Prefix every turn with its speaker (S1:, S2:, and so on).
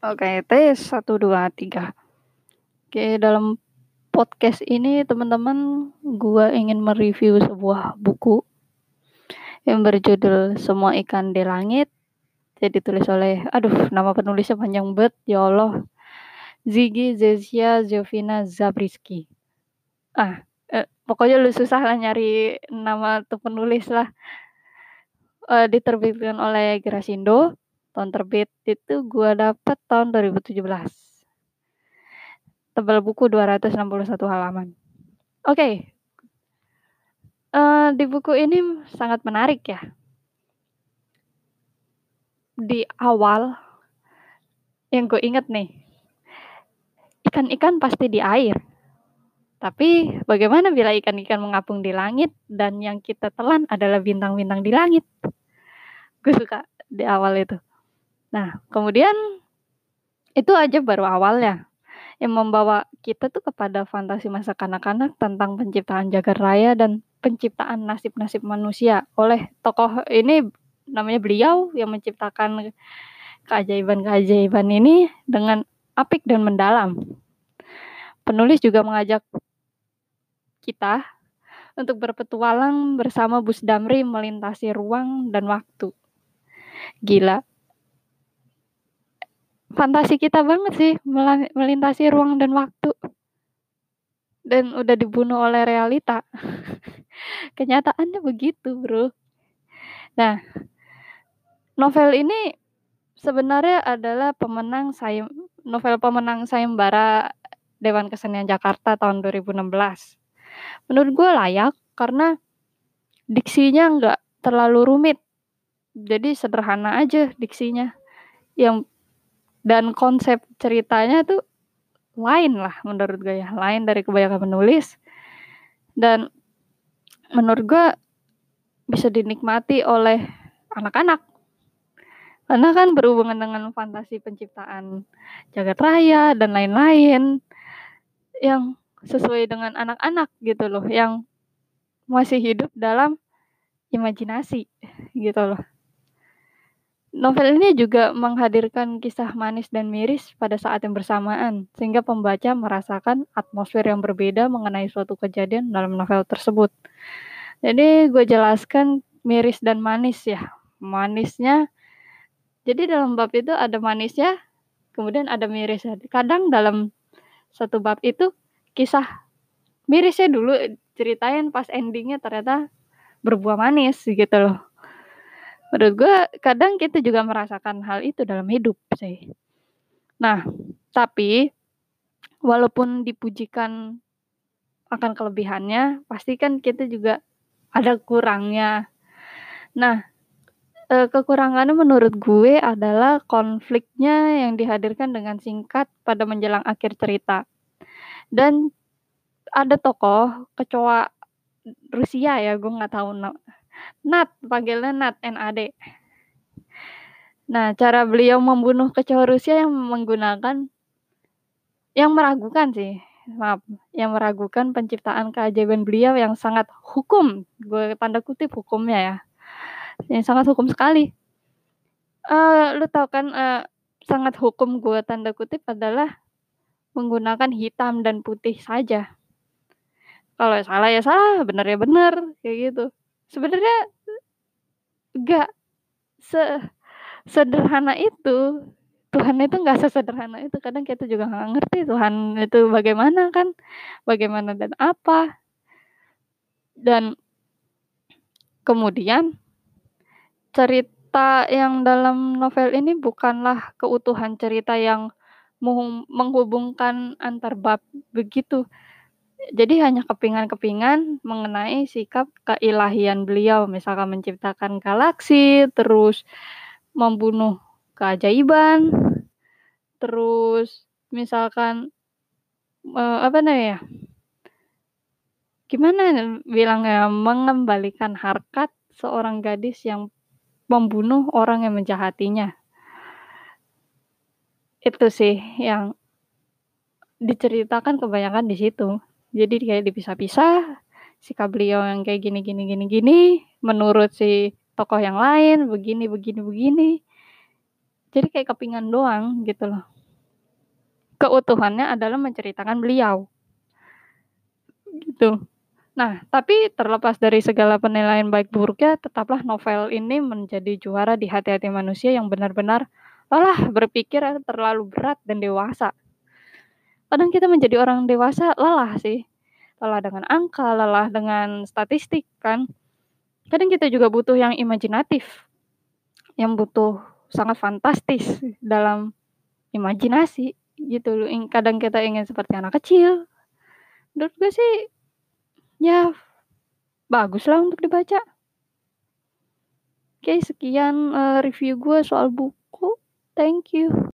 S1: Oke, tes 1, 2, 3. Oke, dalam podcast ini teman-teman, gua ingin mereview sebuah buku yang berjudul Semua Ikan di Langit, yang ditulis oleh aduh nama penulisnya panjang banget, ya Allah. Ziggy Zezia Jovina Zabriskie. Ah, eee, pokoknya lu susah lah nyari nama tuh penulis lah. Eee, diterbitkan oleh Grasindo, tahun terbit itu gua dapet tahun 2017. Tebal buku 261 halaman. Oke. Eee, di buku ini sangat menarik ya. Di awal yang gue inget nih, ikan-ikan pasti di air. Tapi bagaimana bila ikan-ikan mengapung di langit dan yang kita telan adalah bintang-bintang di langit? Gue suka di awal itu. Nah, kemudian itu aja baru awalnya. Yang membawa kita tuh kepada fantasi masa kanak-kanak tentang penciptaan jagat raya dan penciptaan nasib-nasib manusia oleh tokoh ini namanya beliau yang menciptakan keajaiban-keajaiban ini dengan apik dan mendalam. Penulis juga mengajak kita untuk berpetualang bersama Bus Damri melintasi ruang dan waktu. Gila. Fantasi kita banget sih melintasi ruang dan waktu. Dan udah dibunuh oleh realita. Kenyataannya begitu, Bro. Nah, novel ini sebenarnya adalah pemenang sayem novel pemenang sayembara Dewan Kesenian Jakarta tahun 2016. Menurut gue layak karena diksinya nggak terlalu rumit. Jadi sederhana aja diksinya. Yang dan konsep ceritanya tuh lain lah menurut gue ya, lain dari kebanyakan penulis. Dan menurut gue bisa dinikmati oleh anak-anak. Karena kan berhubungan dengan fantasi penciptaan jagat raya dan lain-lain yang sesuai dengan anak-anak gitu loh, yang masih hidup dalam imajinasi gitu loh. Novel ini juga menghadirkan kisah manis dan miris pada saat yang bersamaan, sehingga pembaca merasakan atmosfer yang berbeda mengenai suatu kejadian dalam novel tersebut. Jadi gue jelaskan miris dan manis ya. Manisnya, jadi dalam bab itu ada manisnya, kemudian ada mirisnya. Kadang dalam satu bab itu kisah mirisnya dulu ceritain pas endingnya ternyata berbuah manis gitu loh. Menurut gue kadang kita juga merasakan hal itu dalam hidup sih. Nah, tapi walaupun dipujikan akan kelebihannya, pasti kan kita juga ada kurangnya. Nah, e, kekurangannya menurut gue adalah konfliknya yang dihadirkan dengan singkat pada menjelang akhir cerita. Dan ada tokoh kecoa Rusia ya, gue nggak tahu Nat, panggilnya Nat, NAD. Nah, cara beliau membunuh kecoa Rusia yang menggunakan yang meragukan sih, maaf, yang meragukan penciptaan keajaiban beliau yang sangat hukum, gue tanda kutip hukumnya ya, yang sangat hukum sekali. Uh, lu tahu kan uh, sangat hukum gue tanda kutip adalah menggunakan hitam dan putih saja. Kalau salah ya salah, benar ya benar, kayak gitu. Sebenarnya enggak se sederhana itu. Tuhan itu nggak sesederhana itu. Kadang kita juga nggak ngerti Tuhan itu bagaimana kan, bagaimana dan apa. Dan kemudian cerita yang dalam novel ini bukanlah keutuhan cerita yang menghubungkan antar bab begitu. Jadi hanya kepingan-kepingan mengenai sikap keilahian beliau, misalkan menciptakan galaksi, terus membunuh keajaiban, terus misalkan uh, apa namanya? Gimana bilangnya? Mengembalikan harkat seorang gadis yang membunuh orang yang menjahatinya. Itu sih yang diceritakan kebanyakan di situ. Jadi kayak dipisah-pisah, sikap beliau yang kayak gini gini gini gini, menurut si tokoh yang lain begini begini begini. Jadi kayak kepingan doang gitu loh. Keutuhannya adalah menceritakan beliau. Gitu. Nah, tapi terlepas dari segala penilaian baik buruknya, tetaplah novel ini menjadi juara di hati-hati manusia yang benar-benar lelah berpikir terlalu berat dan dewasa. Kadang kita menjadi orang dewasa lelah sih, lelah dengan angka, lelah dengan statistik kan. Kadang kita juga butuh yang imajinatif, yang butuh sangat fantastis dalam imajinasi gitu loh. Kadang kita ingin seperti anak kecil. Menurut gue sih ya baguslah untuk dibaca. Oke, sekian uh, review gue soal buku. Thank you.